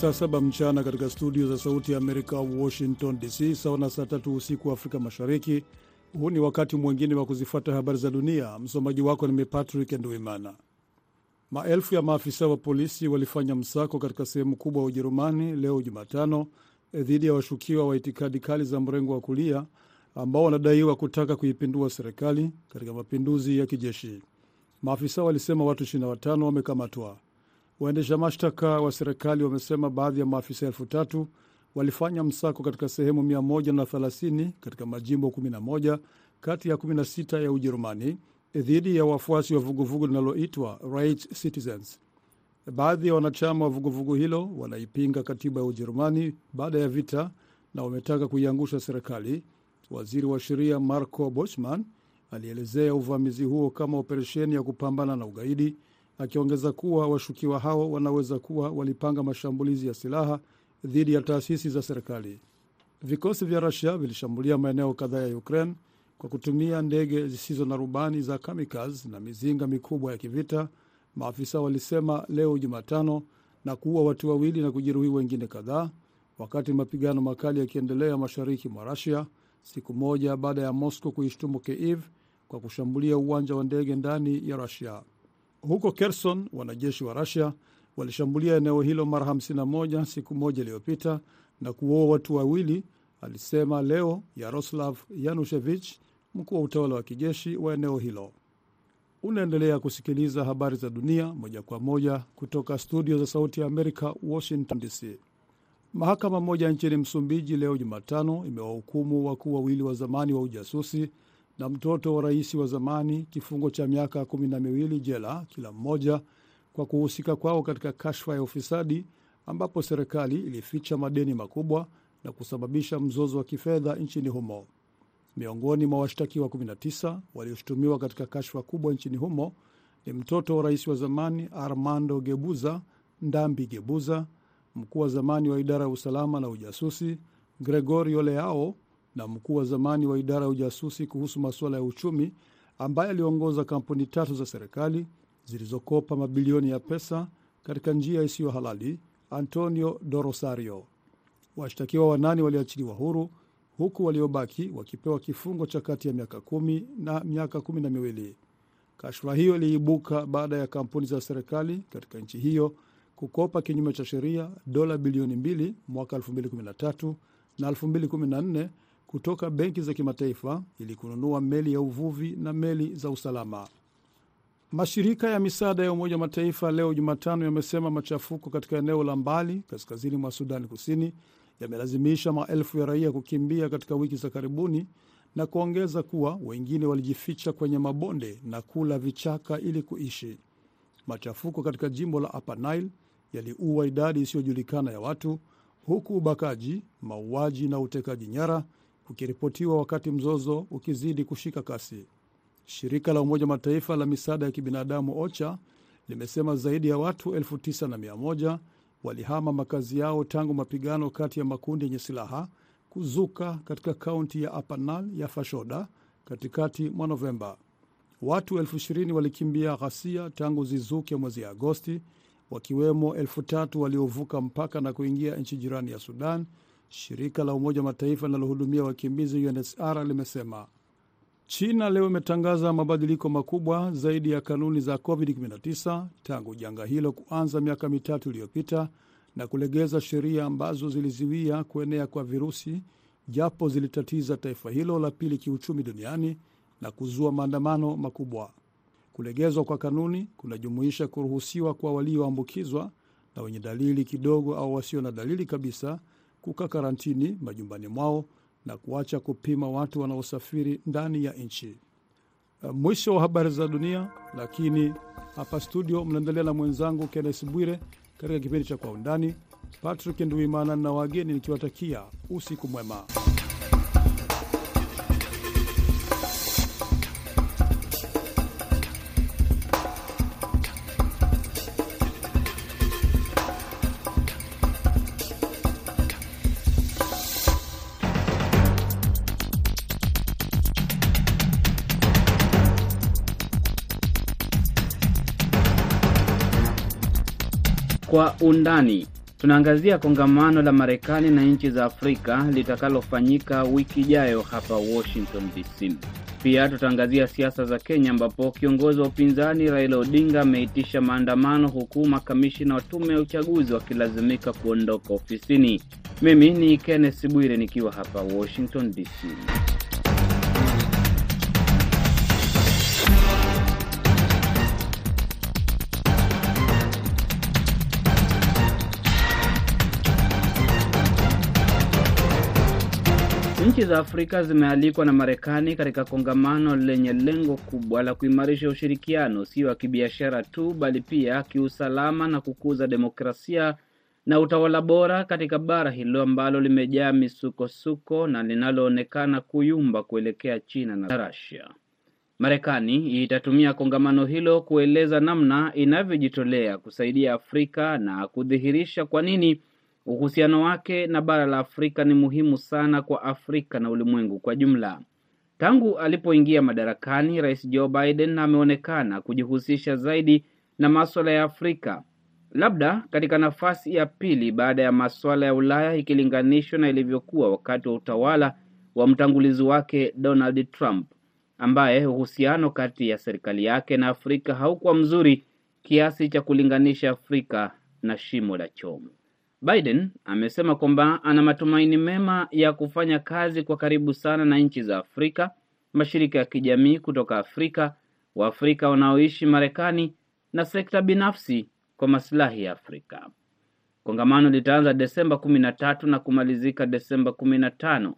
Saa saba mchana katika studio za Sauti ya Amerika, Washington DC, sawa na saa tatu usiku wa Afrika Mashariki. Huu ni wakati mwingine wa kuzifuata habari za dunia. Msomaji wako ni Patrick Nduimana. Maelfu ya maafisa wa polisi walifanya msako katika sehemu kubwa ya Ujerumani leo Jumatano dhidi ya washukiwa wa itikadi kali za mrengo wa kulia ambao wanadaiwa kutaka kuipindua serikali katika mapinduzi ya kijeshi. Maafisa walisema watu 25 wamekamatwa. Waendesha mashtaka wa serikali wamesema baadhi ya maafisa elfu tatu walifanya msako katika sehemu 130 katika majimbo 11 kati ya 16 ya Ujerumani dhidi ya wafuasi wa vuguvugu linaloitwa Right Citizens. Baadhi ya wanachama wa vuguvugu hilo wanaipinga katiba ya Ujerumani baada ya vita na wametaka kuiangusha serikali. Waziri wa sheria Marco Bosman alielezea uvamizi huo kama operesheni ya kupambana na ugaidi, akiongeza kuwa washukiwa hao wanaweza kuwa walipanga mashambulizi ya silaha dhidi ya taasisi za serikali. Vikosi vya Rusia vilishambulia maeneo kadhaa ya Ukraine kwa kutumia ndege zisizo na rubani za kamikaz na mizinga mikubwa ya kivita, maafisa walisema leo Jumatano, na kuua watu wawili na kujeruhi wengine kadhaa, wakati mapigano makali yakiendelea mashariki mwa Rusia, siku moja baada ya Moscow kuishtumu Kiev kwa kushambulia uwanja wa ndege ndani ya Rusia. Huko Kherson, wanajeshi wa Rusia walishambulia eneo hilo mara 51 siku moja iliyopita na kuua watu wawili, alisema leo Yaroslav Yanushevich, mkuu wa utawala wa kijeshi wa eneo hilo. Unaendelea kusikiliza habari za dunia moja kwa moja kutoka studio za Sauti ya Amerika, Washington DC. Mahakama moja nchini Msumbiji leo Jumatano imewahukumu wakuu wawili wa zamani wa ujasusi na mtoto wa rais wa zamani kifungo cha miaka kumi na miwili jela kila mmoja kwa kuhusika kwao katika kashfa ya ufisadi ambapo serikali ilificha madeni makubwa na kusababisha mzozo wa kifedha nchini humo. Miongoni mwa washtakiwa 19 walioshutumiwa katika kashfa kubwa nchini humo ni mtoto wa rais wa zamani Armando Gebuza Ndambi Gebuza, mkuu wa zamani wa idara ya usalama na ujasusi Gregorio Leao na mkuu wa zamani wa idara ya ujasusi kuhusu masuala ya uchumi ambaye aliongoza kampuni tatu za serikali zilizokopa mabilioni ya pesa katika njia isiyo halali, Antonio do Rosario. Washtakiwa wanane waliachiliwa huru huku waliobaki wakipewa kifungo cha kati ya miaka kumi na miaka kumi na miwili. Kashfa hiyo iliibuka baada ya kampuni za serikali katika nchi hiyo kukopa kinyume cha sheria dola bilioni mbili mwaka 2013 na 2014 kutoka benki za kimataifa ili kununua meli ya uvuvi na meli za usalama. Mashirika ya misaada ya Umoja wa Mataifa leo Jumatano yamesema machafuko katika eneo la mbali kaskazini mwa Sudani Kusini yamelazimisha maelfu ya raia kukimbia katika wiki za karibuni na kuongeza kuwa wengine walijificha kwenye mabonde na kula vichaka ili kuishi. Machafuko katika jimbo la Upper Nile yaliua idadi isiyojulikana ya watu huku ubakaji, mauaji na utekaji nyara ukiripotiwa wakati mzozo ukizidi kushika kasi. Shirika la Umoja Mataifa la misaada ya kibinadamu OCHA limesema zaidi ya watu elfu tisa na mia moja walihama makazi yao tangu mapigano kati ya makundi yenye silaha kuzuka katika kaunti ya Apanal ya Fashoda katikati mwa Novemba. Watu elfu ishirini walikimbia ghasia tangu zizuke mwezi Agosti, wakiwemo elfu tatu waliovuka mpaka na kuingia nchi jirani ya Sudan. Shirika la Umoja wa Mataifa linalohudumia wakimbizi UNHCR limesema China leo imetangaza mabadiliko makubwa zaidi ya kanuni za COVID-19 tangu janga hilo kuanza miaka mitatu iliyopita na kulegeza sheria ambazo zilizuia kuenea kwa virusi, japo zilitatiza taifa hilo la pili kiuchumi duniani na kuzua maandamano makubwa. Kulegezwa kwa kanuni kunajumuisha kuruhusiwa kwa walioambukizwa na wenye dalili kidogo au wasio na dalili kabisa kukaa karantini majumbani mwao na kuacha kupima watu wanaosafiri ndani ya nchi. Mwisho wa habari za dunia, lakini hapa studio mnaendelea na mwenzangu Kennes Bwire katika kipindi cha Kwa Undani. Patrick Nduimana na wageni nikiwatakia usiku mwema. Undani. Tunaangazia kongamano la Marekani na nchi za Afrika litakalofanyika wiki ijayo hapa Washington DC. Pia tutaangazia siasa za Kenya ambapo kiongozi wa upinzani Raila Odinga ameitisha maandamano huku makamishina wa tume ya uchaguzi wakilazimika kuondoka ofisini. Mimi ni Kenneth Bwire nikiwa hapa Washington DC. Nchi za Afrika zimealikwa na Marekani katika kongamano lenye lengo kubwa la kuimarisha ushirikiano sio wa kibiashara tu, bali pia kiusalama na kukuza demokrasia na utawala bora katika bara hilo ambalo limejaa misukosuko na linaloonekana kuyumba kuelekea China na Russia. Marekani itatumia kongamano hilo kueleza namna inavyojitolea kusaidia Afrika na kudhihirisha kwa nini uhusiano wake na bara la Afrika ni muhimu sana kwa Afrika na ulimwengu kwa jumla. Tangu alipoingia madarakani, Rais Joe Biden ameonekana kujihusisha zaidi na maswala ya Afrika, labda katika nafasi ya pili baada ya maswala ya Ulaya ikilinganishwa na ilivyokuwa wakati wa utawala wa mtangulizi wake Donald Trump, ambaye uhusiano kati ya serikali yake na Afrika haukuwa mzuri kiasi cha kulinganisha Afrika na shimo la chomo. Biden amesema kwamba ana matumaini mema ya kufanya kazi kwa karibu sana na nchi za Afrika, mashirika ya kijamii kutoka Afrika, Waafrika wanaoishi Marekani na sekta binafsi kwa masilahi ya Afrika. Kongamano litaanza Desemba kumi na tatu na kumalizika Desemba kumi na tano.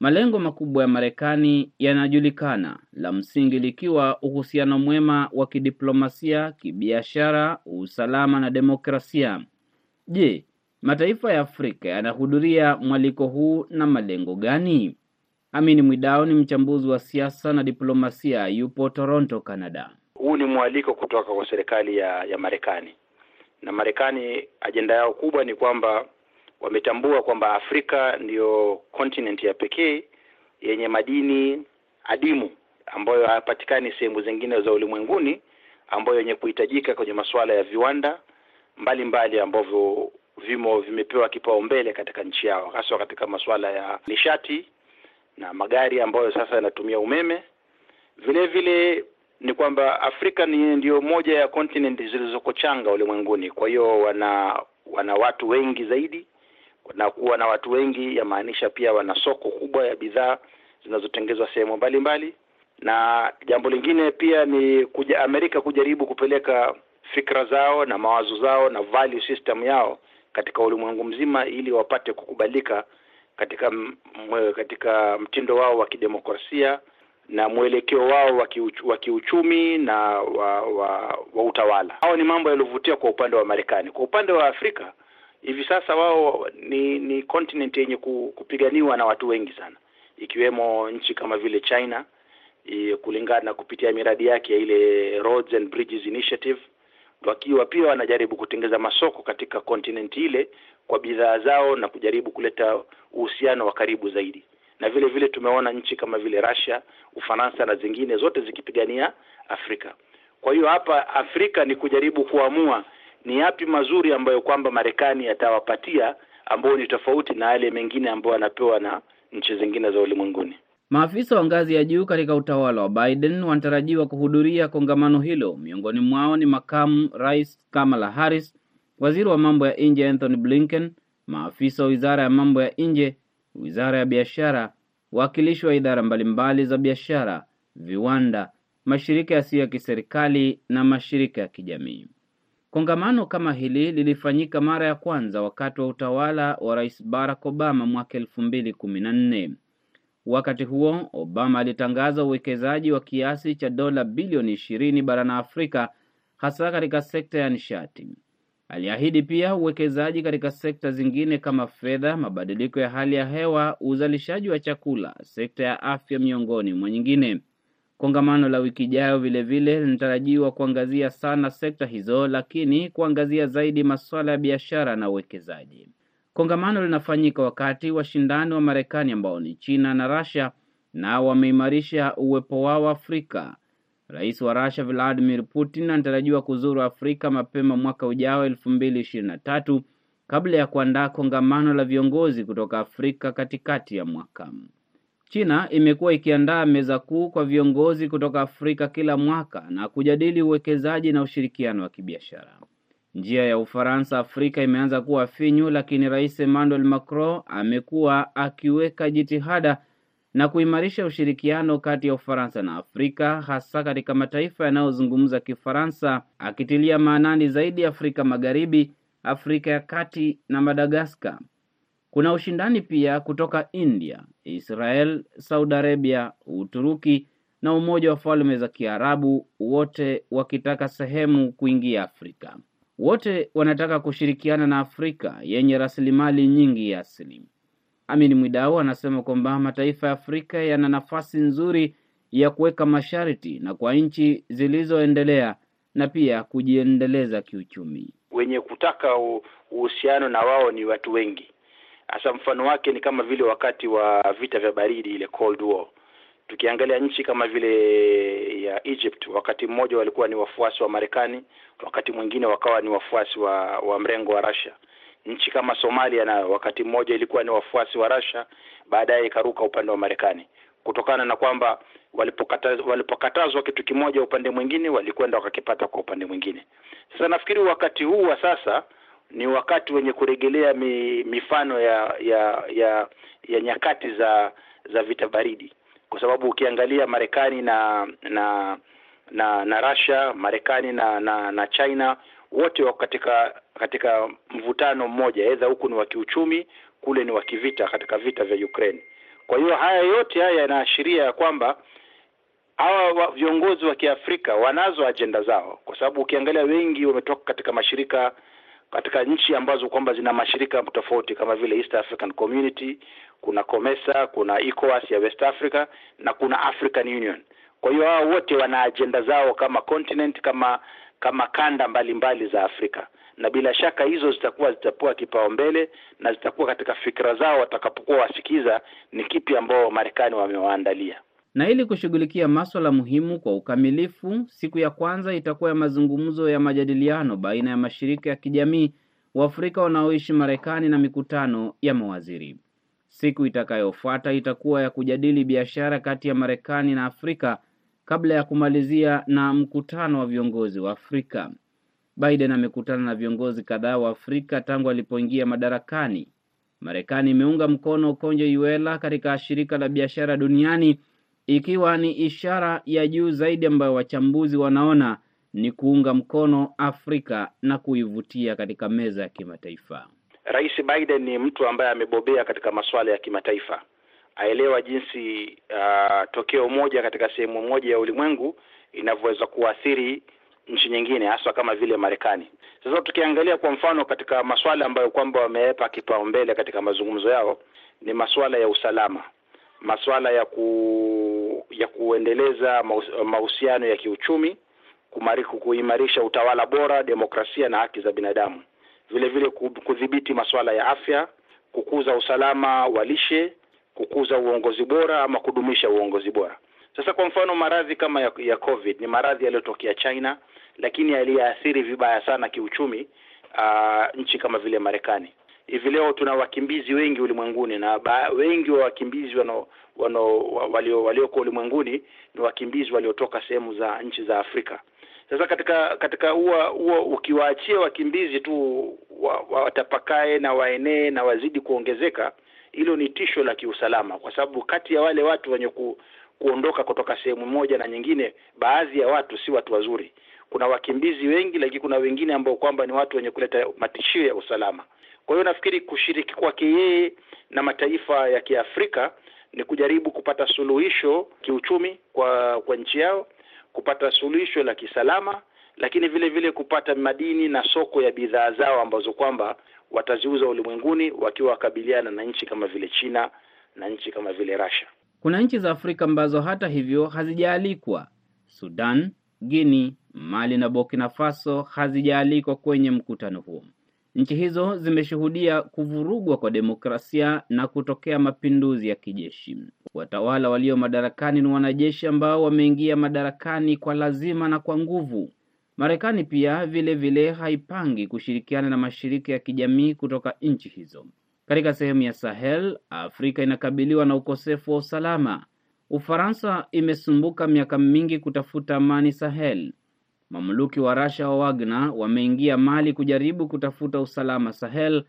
Malengo makubwa ya Marekani yanajulikana, la msingi likiwa uhusiano mwema wa kidiplomasia, kibiashara, usalama na demokrasia. Je, mataifa ya Afrika yanahudhuria mwaliko huu na malengo gani? Amini Mwidao ni mchambuzi wa siasa na diplomasia, yupo Toronto, Canada. Huu ni mwaliko kutoka kwa serikali ya ya Marekani, na Marekani ajenda yao kubwa ni kwamba wametambua kwamba Afrika ndiyo continent ya pekee yenye madini adimu ambayo hayapatikani sehemu zingine za ulimwenguni, ambayo yenye kuhitajika kwenye masuala ya viwanda mbalimbali ambavyo vimo vimepewa kipaumbele katika nchi yao, hasa katika masuala ya nishati na magari ambayo sasa yanatumia umeme. Vile vile ni kwamba Afrika ni ndiyo moja ya kontinenti zilizoko changa ulimwenguni, kwa hiyo wana wana watu wengi zaidi, na kuwa na watu wengi yamaanisha pia wana soko kubwa ya bidhaa zinazotengezwa sehemu mbalimbali, na jambo lingine pia ni kuja Amerika kujaribu kupeleka fikra zao na mawazo zao na value system yao katika ulimwengu mzima ili wapate kukubalika katika mwe, katika mtindo wao wa kidemokrasia na mwelekeo wao wa kiuchumi na wa, wa, wa utawala. Hao ni mambo yaliyovutia kwa upande wa Marekani. Kwa upande wa Afrika hivi sasa wao ni ni continent yenye kupiganiwa na watu wengi sana, ikiwemo nchi kama vile China kulingana na kupitia miradi yake ya ile Roads and Bridges Initiative wakiwa pia wanajaribu kutengeza masoko katika kontinenti ile kwa bidhaa zao na kujaribu kuleta uhusiano wa karibu zaidi. Na vile vile tumeona nchi kama vile Russia, Ufaransa na zingine zote zikipigania Afrika. Kwa hiyo hapa Afrika ni kujaribu kuamua ni yapi mazuri ambayo kwamba Marekani yatawapatia ambayo ni tofauti na yale mengine ambayo anapewa na nchi zingine za ulimwenguni. Maafisa wa ngazi ya juu katika utawala wa Biden wanatarajiwa kuhudhuria kongamano hilo. Miongoni mwao ni makamu rais Kamala Harris, waziri wa mambo ya nje Anthony Blinken, maafisa wa wizara ya mambo ya nje, wizara ya biashara, wawakilishi wa idara mbalimbali za biashara, viwanda, mashirika yasiyo ya kiserikali na mashirika ya kijamii. Kongamano kama hili lilifanyika mara ya kwanza wakati wa utawala wa rais Barack Obama mwaka elfu mbili kumi na nne. Wakati huo Obama alitangaza uwekezaji wa kiasi cha dola bilioni ishirini barani Afrika, hasa katika sekta ya nishati. Aliahidi pia uwekezaji katika sekta zingine kama fedha, mabadiliko ya hali ya hewa, uzalishaji wa chakula, sekta ya afya, miongoni mwa nyingine. Kongamano la wiki ijayo vilevile linatarajiwa kuangazia sana sekta hizo, lakini kuangazia zaidi masuala ya biashara na uwekezaji. Kongamano linafanyika wakati washindani wa Marekani ambao ni China na Russia nao wameimarisha uwepo wao Afrika. Rais wa Russia Vladimir Putin anatarajiwa kuzuru Afrika mapema mwaka ujao elfu mbili ishirini na tatu kabla ya kuandaa kongamano la viongozi kutoka Afrika katikati ya mwaka. China imekuwa ikiandaa meza kuu kwa viongozi kutoka Afrika kila mwaka na kujadili uwekezaji na ushirikiano wa kibiashara. Njia ya Ufaransa Afrika imeanza kuwa finyu, lakini Rais Emmanuel Macron amekuwa akiweka jitihada na kuimarisha ushirikiano kati ya Ufaransa na Afrika, hasa katika mataifa yanayozungumza Kifaransa, akitilia maanani zaidi Afrika Magharibi, Afrika ya Kati na Madagaskar. Kuna ushindani pia kutoka India, Israel, Saudi Arabia, Uturuki na Umoja wa Falme za Kiarabu, wote wakitaka sehemu kuingia Afrika. Wote wanataka kushirikiana na Afrika yenye rasilimali nyingi ya asili. Amin Mwidau anasema kwamba mataifa ya Afrika yana nafasi nzuri ya kuweka masharti na kwa nchi zilizoendelea na pia kujiendeleza kiuchumi. Wenye kutaka uhusiano na wao ni watu wengi. Hasa mfano wake ni kama vile wakati wa vita vya baridi, ile Cold War. Tukiangalia nchi kama vile ya Egypt, wakati mmoja walikuwa ni wafuasi wa Marekani, wakati mwingine wakawa ni wafuasi wa, wa mrengo wa Russia. Nchi kama Somalia nayo wakati mmoja ilikuwa ni wafuasi wa Russia, baadaye ikaruka upande wa Marekani kutokana na kwamba walipokatazwa walipokatazwa kitu kimoja upande mwingine walikwenda wakakipata kwa upande mwingine. Sasa nafikiri wakati huu wa sasa ni wakati wenye kurejelea mi, mifano ya ya ya ya nyakati za za vita baridi, kwa sababu ukiangalia Marekani na na na na Russia, Marekani na na na China wote wako katika katika mvutano mmoja, aidha huku ni wa kiuchumi, kule ni wa kivita, katika vita vya Ukraine. Kwa hiyo haya yote haya yanaashiria ya kwamba hawa viongozi wa Kiafrika wanazo ajenda zao, kwa sababu ukiangalia wengi wametoka katika mashirika katika nchi ambazo kwamba zina mashirika tofauti kama vile East African Community, kuna COMESA, kuna ECOWAS ya West Africa na kuna African Union. Kwa hiyo hao wote wana ajenda zao kama continent, kama kama kanda mbalimbali mbali za Afrika, na bila shaka hizo zitakuwa zitapewa kipaumbele na zitakuwa katika fikra zao watakapokuwa wasikiza ni kipi ambao Marekani wamewaandalia. Na ili kushughulikia maswala muhimu kwa ukamilifu, siku ya kwanza itakuwa ya mazungumzo ya majadiliano baina ya mashirika ya kijamii Waafrika wanaoishi Marekani na mikutano ya mawaziri. Siku itakayofuata itakuwa ya kujadili biashara kati ya Marekani na Afrika kabla ya kumalizia na mkutano wa viongozi wa Afrika. Biden amekutana na viongozi kadhaa wa Afrika tangu alipoingia madarakani. Marekani imeunga mkono Okonjo Iweala katika shirika la biashara duniani ikiwa ni ishara ya juu zaidi ambayo wachambuzi wanaona ni kuunga mkono Afrika na kuivutia katika meza ya kimataifa. Rais Biden ni mtu ambaye amebobea katika masuala ya kimataifa, aelewa jinsi uh, tokeo moja katika sehemu moja ya ulimwengu inavyoweza kuathiri nchi nyingine, haswa kama vile Marekani. Sasa tukiangalia kwa mfano katika masuala ambayo kwamba wamewepa kipaumbele katika mazungumzo yao ni masuala ya usalama, masuala ya ku, ya kuendeleza mahusiano ya kiuchumi, kuimarisha utawala bora, demokrasia na haki za binadamu, vile vile kudhibiti masuala ya afya, kukuza usalama wa lishe, kukuza uongozi bora ama kudumisha uongozi bora. Sasa kwa mfano maradhi kama ya, ya COVID ni maradhi yaliyotokea China, lakini yaliyeathiri vibaya sana kiuchumi aa, nchi kama vile Marekani. Hivi leo tuna wakimbizi wengi ulimwenguni na ba, wengi wa wakimbizi wano, wano, walio walioko ulimwenguni ni wakimbizi waliotoka sehemu za nchi za Afrika. Sasa katika katika huwa huwa ukiwaachia wakimbizi tu watapakae wa na waenee na wazidi kuongezeka, hilo ni tisho la kiusalama, kwa sababu kati ya wale watu wenye ku, kuondoka kutoka sehemu moja na nyingine, baadhi ya watu si watu wazuri. Kuna wakimbizi wengi, lakini kuna wengine ambao kwamba ni watu wenye kuleta matishio ya usalama. Kwa hiyo nafikiri kushiriki kwake yeye na mataifa ya Kiafrika ni kujaribu kupata suluhisho kiuchumi kwa kwa nchi yao, kupata suluhisho la kisalama, lakini vile vile kupata madini na soko ya bidhaa zao ambazo kwamba wataziuza ulimwenguni wakiwa wakabiliana na nchi kama vile China na nchi kama vile Russia. Kuna nchi za Afrika ambazo hata hivyo hazijaalikwa. Sudan, Guinea, Mali na Burkina Faso hazijaalikwa kwenye mkutano huo. Nchi hizo zimeshuhudia kuvurugwa kwa demokrasia na kutokea mapinduzi ya kijeshi. Watawala walio madarakani ni wanajeshi ambao wameingia madarakani kwa lazima na kwa nguvu. Marekani pia vile vile haipangi kushirikiana na mashirika ya kijamii kutoka nchi hizo. Katika sehemu ya Sahel, Afrika inakabiliwa na ukosefu wa usalama. Ufaransa imesumbuka miaka mingi kutafuta amani Sahel. Mamluki wa Rasha wa Wagner wameingia Mali kujaribu kutafuta usalama Sahel,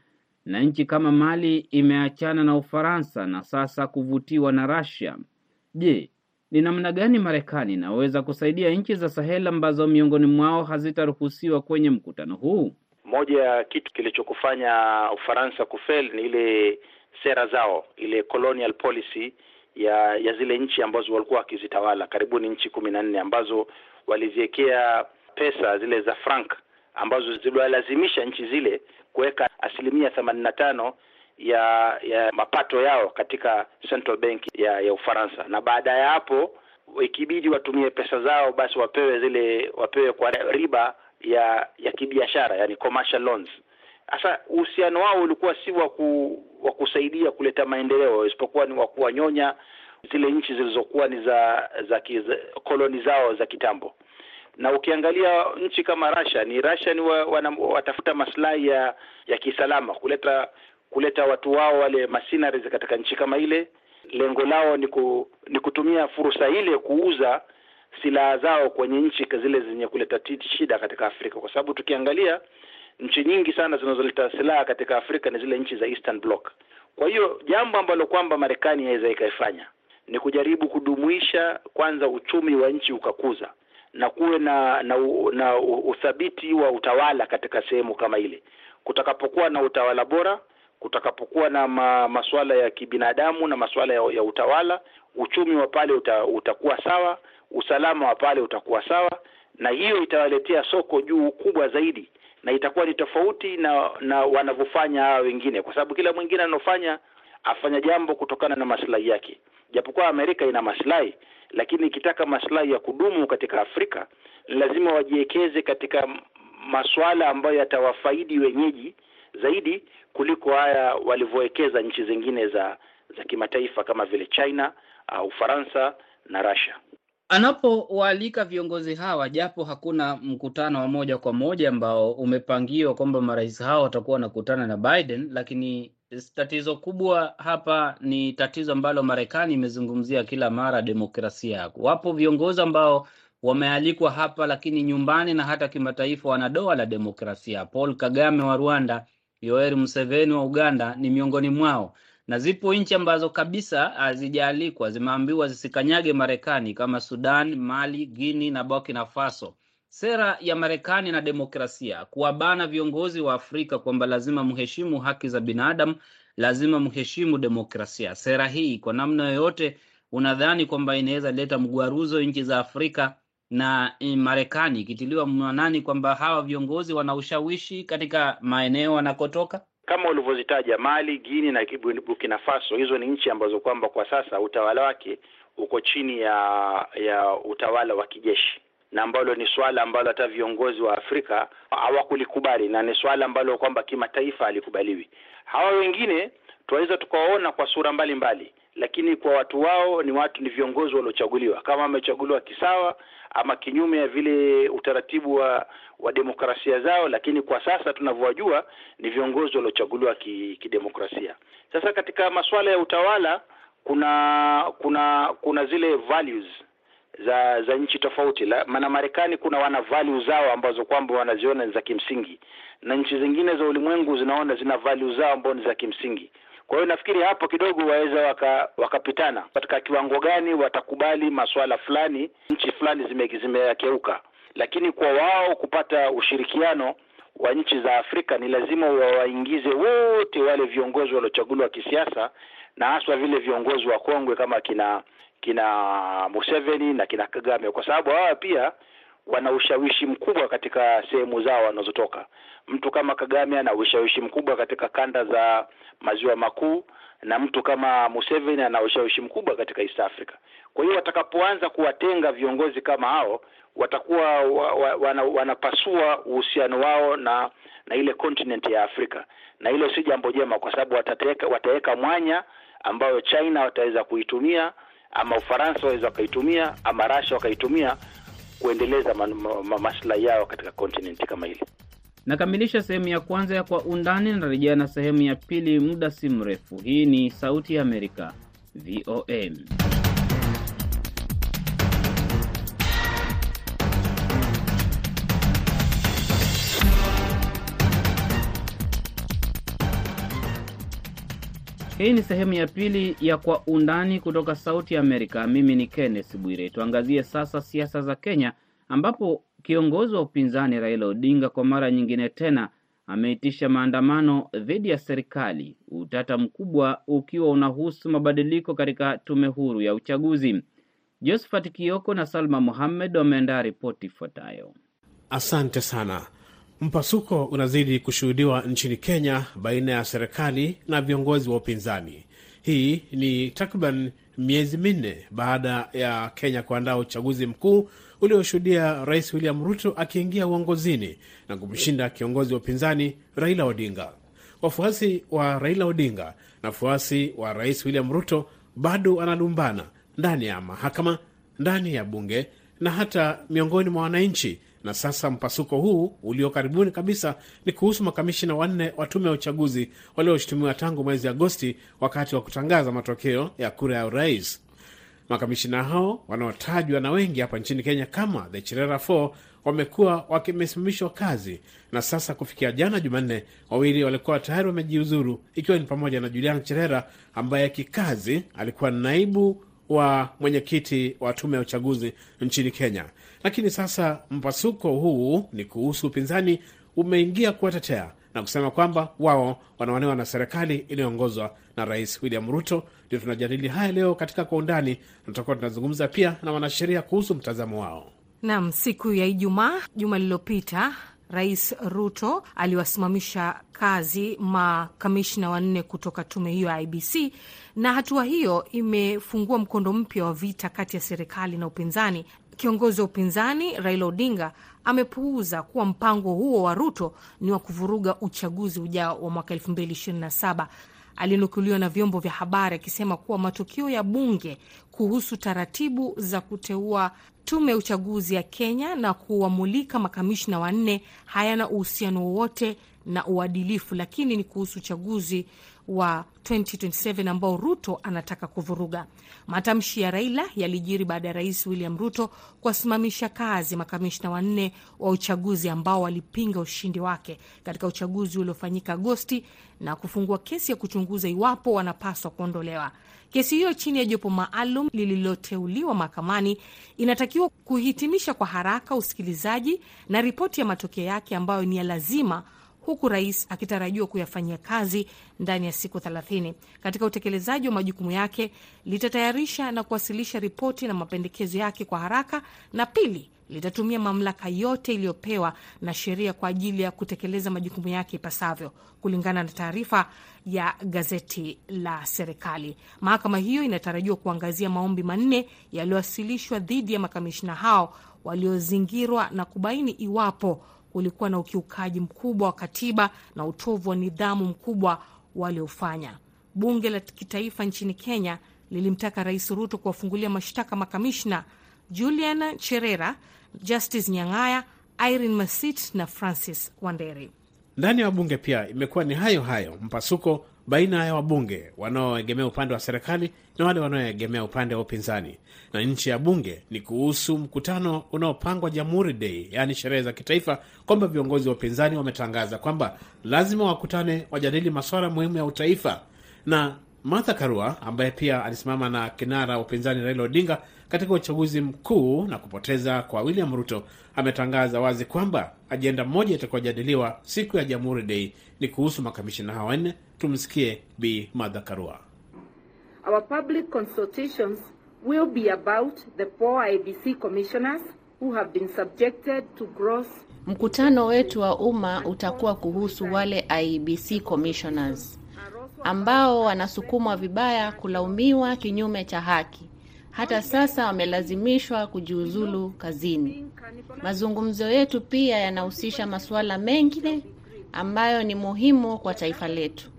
na nchi kama Mali imeachana na Ufaransa na sasa kuvutiwa na Rasia. Je, ni namna gani Marekani inaweza kusaidia nchi za Sahel ambazo miongoni mwao hazitaruhusiwa kwenye mkutano huu? Moja ya kitu kilichokufanya Ufaransa kufeli ni ile sera zao, ile colonial policy ya ya zile nchi ambazo walikuwa wakizitawala, karibuni nchi kumi na nne ambazo waliziwekea pesa zile za franc ambazo ziliwalazimisha nchi zile kuweka asilimia themanini na tano ya ya mapato yao katika central bank ya ya Ufaransa, na baada ya hapo ikibidi watumie pesa zao, basi wapewe zile wapewe kwa riba ya ya kibiashara, yani commercial loans. Sasa uhusiano wao ulikuwa si wa wa kusaidia kuleta maendeleo, isipokuwa ni wa kuwanyonya zile nchi zilizokuwa ni za za koloni zao za kitambo. Na ukiangalia nchi kama Russia, ni Russia ni wa, wana, watafuta maslahi ya ya kisalama, kuleta kuleta watu wao wale mercenaries katika nchi kama ile. Lengo lao ni, ku, ni kutumia fursa ile kuuza silaha zao kwenye nchi zile zenye kuleta shida katika Afrika, kwa sababu tukiangalia nchi nyingi sana zinazoleta silaha katika Afrika ni zile nchi za Eastern Bloc. Kwa hiyo jambo ambalo kwamba Marekani inaweza ikaifanya ni kujaribu kudumuisha kwanza uchumi wa nchi ukakuza na kuwe na na, na uthabiti wa utawala katika sehemu kama ile. Kutakapokuwa na utawala bora, kutakapokuwa na ma, masuala ya kibinadamu na masuala ya, ya utawala, uchumi wa pale uta, utakuwa sawa, usalama wa pale utakuwa sawa, na hiyo itawaletea soko juu kubwa zaidi, na itakuwa ni tofauti na na wanavyofanya hawa wengine, kwa sababu kila mwingine anofanya afanya jambo kutokana na maslahi yake. Japokuwa Amerika ina maslahi, lakini ikitaka maslahi ya kudumu katika Afrika lazima wajiwekeze katika masuala ambayo yatawafaidi wenyeji zaidi kuliko haya walivyowekeza nchi zingine za za kimataifa kama vile China, uh, Ufaransa na Russia. Anapowaalika viongozi hawa, japo hakuna mkutano wa moja kwa moja ambao umepangiwa kwamba marais hao watakuwa wanakutana na Biden, lakini tatizo kubwa hapa ni tatizo ambalo Marekani imezungumzia kila mara, demokrasia yako. Wapo viongozi ambao wamealikwa hapa, lakini nyumbani na hata kimataifa wana doa la demokrasia. Paul Kagame wa Rwanda, Yoweri Museveni wa Uganda ni miongoni mwao, na zipo nchi ambazo kabisa hazijaalikwa, zimeambiwa zisikanyage Marekani kama Sudan, Mali, Guinea na Burkina Faso. Sera ya Marekani na demokrasia kuwabana viongozi wa Afrika kwamba lazima mheshimu haki za binadamu, lazima mheshimu demokrasia. Sera hii kwa namna yoyote, unadhani kwamba inaweza leta mgwaruzo nchi za Afrika na Marekani ikitiliwa mwanani kwamba hawa viongozi wana ushawishi katika maeneo wanakotoka? Kama ulivyozitaja Mali, Guinea na Burkina Faso, hizo ni nchi ambazo kwamba kwa sasa utawala wake uko chini ya ya utawala wa kijeshi na ambalo ni swala ambalo hata viongozi wa Afrika hawakulikubali na ni swala ambalo kwamba kimataifa halikubaliwi. Hawa wengine tunaweza tukawaona kwa sura mbalimbali mbali, lakini kwa watu wao ni watu ni viongozi waliochaguliwa, kama wamechaguliwa kisawa ama kinyume ya vile utaratibu wa wa demokrasia zao, lakini kwa sasa tunavyowajua ni viongozi waliochaguliwa kidemokrasia. Ki sasa katika masuala ya utawala kuna kuna kuna zile values za za nchi tofauti, maana Marekani kuna wana value zao ambazo kwamba wanaziona ni za kimsingi, na nchi zingine za ulimwengu zinaona zina value zao ambazo ni za kimsingi. Kwa hiyo nafikiri hapo kidogo waweza waka, wakapitana. Katika kiwango gani watakubali masuala fulani, nchi fulani zimeyakeuka zime, lakini kwa wao kupata ushirikiano wa nchi za Afrika ni lazima wawaingize wote wale viongozi waliochaguliwa kisiasa, na haswa vile viongozi wa kongwe kama kina kina Museveni na kina Kagame, kwa sababu hawa pia wana ushawishi mkubwa katika sehemu zao wanazotoka. Mtu kama Kagame ana ushawishi mkubwa katika kanda za maziwa makuu, na mtu kama Museveni ana ushawishi mkubwa katika East Africa. Kwa hiyo watakapoanza kuwatenga viongozi kama hao, watakuwa wa, wa, wana, wanapasua uhusiano wao na na ile continent ya Afrika, na hilo si jambo jema, kwa sababu wataweka mwanya ambayo China wataweza kuitumia ama Ufaransa waweza wakaitumia ama Russia wakaitumia kuendeleza ma, ma, ma, maslahi yao katika kontinenti kama ile. Nakamilisha sehemu ya kwanza ya Kwa Undani, narejea na sehemu ya pili muda si mrefu. Hii ni Sauti ya Amerika, VOA. Hii ni sehemu ya pili ya Kwa Undani kutoka Sauti ya Amerika. Mimi ni Kenneth Bwire. Tuangazie sasa siasa za Kenya, ambapo kiongozi wa upinzani Raila Odinga kwa mara nyingine tena ameitisha maandamano dhidi ya serikali, utata mkubwa ukiwa unahusu mabadiliko katika tume huru ya uchaguzi. Josephat Kioko na Salma Mohamed wameandaa ripoti ifuatayo. Asante sana. Mpasuko unazidi kushuhudiwa nchini Kenya baina ya serikali na viongozi wa upinzani. Hii ni takriban miezi minne baada ya Kenya kuandaa uchaguzi mkuu ulioshuhudia Rais William Ruto akiingia uongozini na kumshinda kiongozi wa upinzani Raila Odinga. Wafuasi wa Raila Odinga na wafuasi wa Rais William Ruto bado wanalumbana ndani ya mahakama, ndani ya bunge na hata miongoni mwa wananchi na sasa mpasuko huu ulio karibuni kabisa ni kuhusu makamishina wanne wa tume ya uchaguzi walioshutumiwa tangu mwezi Agosti wakati wa kutangaza matokeo ya kura ya urais. Makamishina hao wanaotajwa na wengi hapa nchini Kenya kama the Cherera 4 wamekuwa wakimesimamishwa kazi, na sasa kufikia jana Jumanne, wawili walikuwa tayari wamejiuzuru, ikiwa ni pamoja na Julian Cherera ambaye kikazi alikuwa naibu wa mwenyekiti wa tume ya uchaguzi nchini Kenya. Lakini sasa mpasuko huu ni kuhusu upinzani umeingia kuwatetea na kusema kwamba wao wanaonewa na serikali inayoongozwa na Rais William Ruto. Ndio tunajadili haya leo katika Kwa Undani, na tutakuwa tunazungumza pia na wanasheria kuhusu mtazamo wao. Naam, siku ya Ijumaa juma lililopita Rais Ruto aliwasimamisha kazi makamishna wanne kutoka tume hiyo ya IBC, na hatua hiyo imefungua mkondo mpya wa vita kati ya serikali na upinzani. Kiongozi wa upinzani Raila Odinga amepuuza kuwa mpango huo wa Ruto ni wa kuvuruga uchaguzi ujao wa mwaka 2027. Alinukuliwa na vyombo vya habari akisema kuwa matukio ya bunge kuhusu taratibu za kuteua tume ya uchaguzi ya Kenya na kuwamulika makamishna wanne hayana uhusiano wowote na uadilifu, lakini ni kuhusu uchaguzi wa 2027 ambao Ruto anataka kuvuruga. Matamshi ya Raila yalijiri baada ya Rais William Ruto kuwasimamisha kazi makamishna wanne wa uchaguzi ambao walipinga ushindi wake katika uchaguzi uliofanyika Agosti na kufungua kesi ya kuchunguza iwapo wanapaswa kuondolewa. Kesi hiyo chini ya jopo maalum lililoteuliwa mahakamani inatakiwa kuhitimisha kwa haraka usikilizaji na ripoti ya matokeo yake ambayo ni ya lazima huku rais akitarajiwa kuyafanyia kazi ndani ya siku thelathini. Katika utekelezaji wa majukumu yake, litatayarisha na kuwasilisha ripoti na mapendekezo yake kwa haraka, na pili, litatumia mamlaka yote iliyopewa na sheria kwa ajili ya kutekeleza majukumu yake ipasavyo, kulingana na taarifa ya gazeti la serikali. Mahakama hiyo inatarajiwa kuangazia maombi manne yaliyowasilishwa dhidi ya makamishina hao waliozingirwa na kubaini iwapo ulikuwa na ukiukaji mkubwa wa katiba na utovu wa nidhamu mkubwa waliofanya. Bunge la kitaifa nchini Kenya lilimtaka Rais Ruto kuwafungulia mashtaka makamishna Julian Cherera, Justice Nyang'aya, Irene Masit na Francis Wanderi. Ndani ya bunge pia imekuwa ni hayo hayo, mpasuko baina ya wabunge wanaoegemea upande wa serikali na wale wanaoegemea upande wa upinzani. Na nchi ya bunge ni kuhusu mkutano unaopangwa Jamhuri Day, yaani sherehe za kitaifa, kwamba viongozi wa upinzani wametangaza kwamba lazima wakutane, wajadili masuala muhimu ya utaifa. Na Martha Karua ambaye pia alisimama na kinara wa upinzani Raila Odinga katika uchaguzi mkuu na kupoteza kwa William Ruto, ametangaza wazi kwamba ajenda moja itakayojadiliwa siku ya Jamhuri Day ni kuhusu makamishina hawa wanne. Tumsikie Bi Martha Karua. Our public consultations will be about the four IBC commissioners who have been subjected to gross Mkutano wetu wa umma utakuwa kuhusu wale IBC commissioners ambao wanasukumwa vibaya, kulaumiwa kinyume cha haki. Hata sasa wamelazimishwa kujiuzulu kazini. Mazungumzo yetu pia yanahusisha masuala mengine ambayo ni muhimu kwa taifa letu.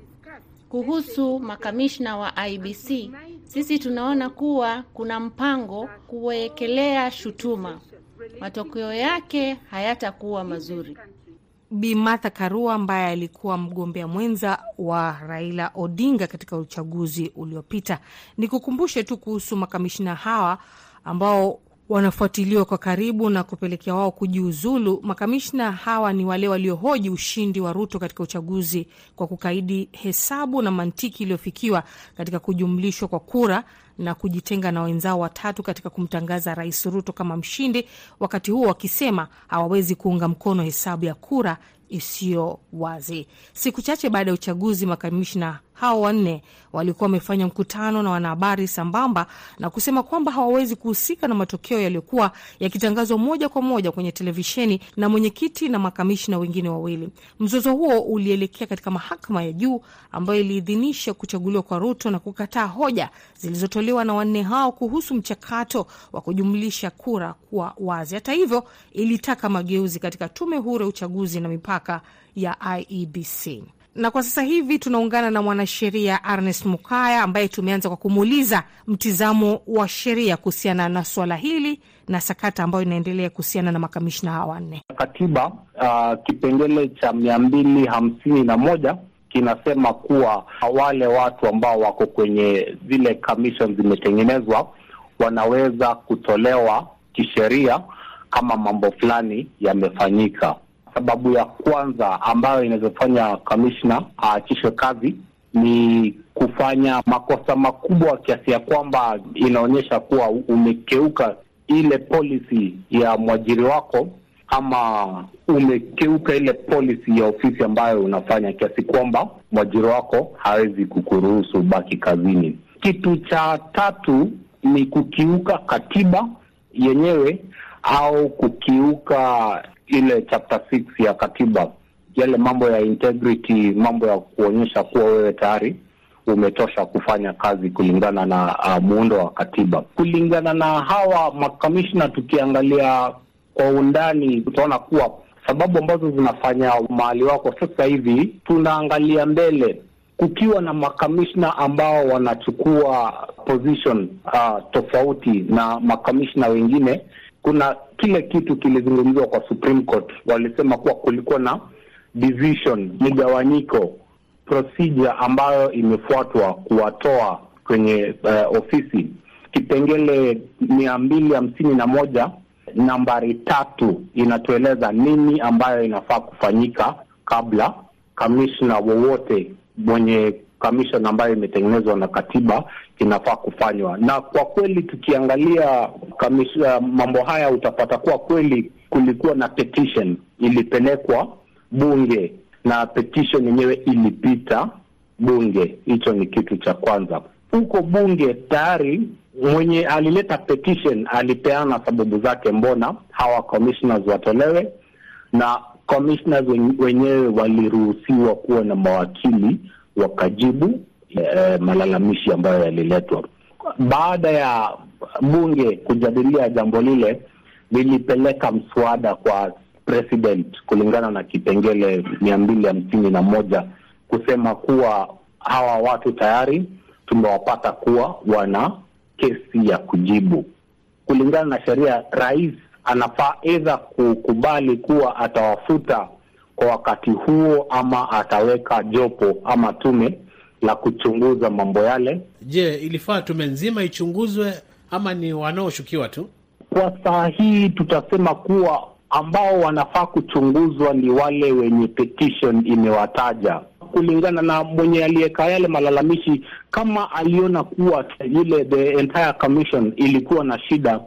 Kuhusu makamishna wa IBC, sisi tunaona kuwa kuna mpango kuwekelea shutuma matokeo yake hayatakuwa mazuri. Bi Martha Karua ambaye alikuwa mgombea mwenza wa Raila Odinga katika uchaguzi uliopita. Nikukumbushe tu kuhusu makamishina hawa ambao wanafuatiliwa kwa karibu na kupelekea wao kujiuzulu. Makamishna hawa ni wale waliohoji ushindi wa Ruto katika uchaguzi kwa kukaidi hesabu na mantiki iliyofikiwa katika kujumlishwa kwa kura na kujitenga na wenzao watatu katika kumtangaza Rais Ruto kama mshindi, wakati huo wakisema hawawezi kuunga mkono hesabu ya kura isiyo wazi. Siku chache baada ya uchaguzi, makamishna hao wanne walikuwa wamefanya mkutano na wanahabari sambamba na kusema kwamba hawawezi kuhusika na matokeo yaliyokuwa yakitangazwa moja kwa moja kwenye televisheni na mwenyekiti na makamishna wengine wawili. Mzozo huo ulielekea katika mahakama ya juu ambayo iliidhinisha kuchaguliwa kwa Ruto na kukataa hoja zilizotolewa na wanne hao kuhusu mchakato wa kujumlisha kura kuwa wazi. Hata hivyo, ilitaka mageuzi katika tume huru ya uchaguzi na mipaka ya IEBC na kwa sasa hivi tunaungana na mwanasheria Ernest Mukaya ambaye tumeanza kwa kumuuliza mtizamo wa sheria kuhusiana na swala hili na sakata ambayo inaendelea kuhusiana na makamishna hawa wanne. Katiba uh, kipengele cha mia mbili hamsini na moja kinasema kuwa wale watu ambao wako kwenye zile commission zimetengenezwa wanaweza kutolewa kisheria kama mambo fulani yamefanyika. Sababu ya kwanza ambayo inawezofanya kamishna aachishwe kazi ni kufanya makosa makubwa kiasi ya kwamba inaonyesha kuwa umekeuka ile policy ya mwajiri wako ama umekeuka ile policy ya ofisi ambayo unafanya kiasi kwamba mwajiri wako hawezi kukuruhusu baki kazini. Kitu cha tatu ni kukiuka katiba yenyewe au kukiuka ile chapter 6 ya katiba, yale mambo ya integrity, mambo ya kuonyesha kuwa wewe tayari umetosha kufanya kazi kulingana na uh, muundo wa katiba. Kulingana na hawa makamishna, tukiangalia kwa undani, tutaona kuwa sababu ambazo zinafanya mahali wako sasa hivi, tunaangalia mbele, kukiwa na makamishna ambao wanachukua position uh, tofauti na makamishna wengine kuna kile kitu kilizungumziwa kwa Supreme Court, walisema kuwa kulikuwa na division, mgawanyiko, procedure ambayo imefuatwa kuwatoa kwenye uh, ofisi. Kipengele mia mbili hamsini na moja nambari tatu inatueleza nini ambayo inafaa kufanyika kabla kamishna wowote mwenye kamishon ambayo imetengenezwa na katiba kinafaa kufanywa. Na kwa kweli tukiangalia kamisha, mambo haya utapata kuwa kweli kulikuwa na petition ilipelekwa bunge na petition yenyewe ilipita bunge. Hicho ni kitu cha kwanza. Huko bunge tayari mwenye alileta petition alipeana sababu zake, mbona hawa commissioners watolewe, na commissioners wenyewe waliruhusiwa kuwa na mawakili wakajibu e, malalamishi ambayo yaliletwa. Baada ya bunge kujadilia jambo lile, lilipeleka mswada kwa president kulingana na kipengele mia mbili hamsini na moja kusema kuwa hawa watu tayari tumewapata kuwa wana kesi ya kujibu. Kulingana na sheria, rais anafaa edha kukubali kuwa atawafuta kwa wakati huo ama ataweka jopo ama tume la kuchunguza mambo yale. Je, ilifaa tume nzima ichunguzwe ama ni wanaoshukiwa tu? Kwa saa hii tutasema kuwa ambao wanafaa kuchunguzwa ni wale wenye petition imewataja, kulingana na mwenye aliyeka yale malalamishi. Kama aliona kuwa ile the entire commission ilikuwa na shida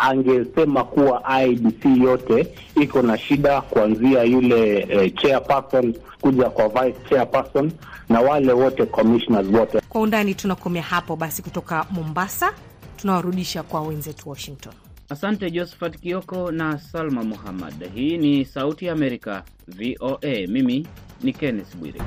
angesema kuwa IBC yote iko na shida kuanzia yule eh, chairperson kuja kwa vice chairperson na wale wote commissioners wote. Kwa undani tunakomea hapo basi. Kutoka Mombasa tunawarudisha kwa wenzetu Washington. Asante Josephat Kioko na Salma Muhammad. Hii ni Sauti ya Amerika, VOA. Mimi ni Kenneth Bwire.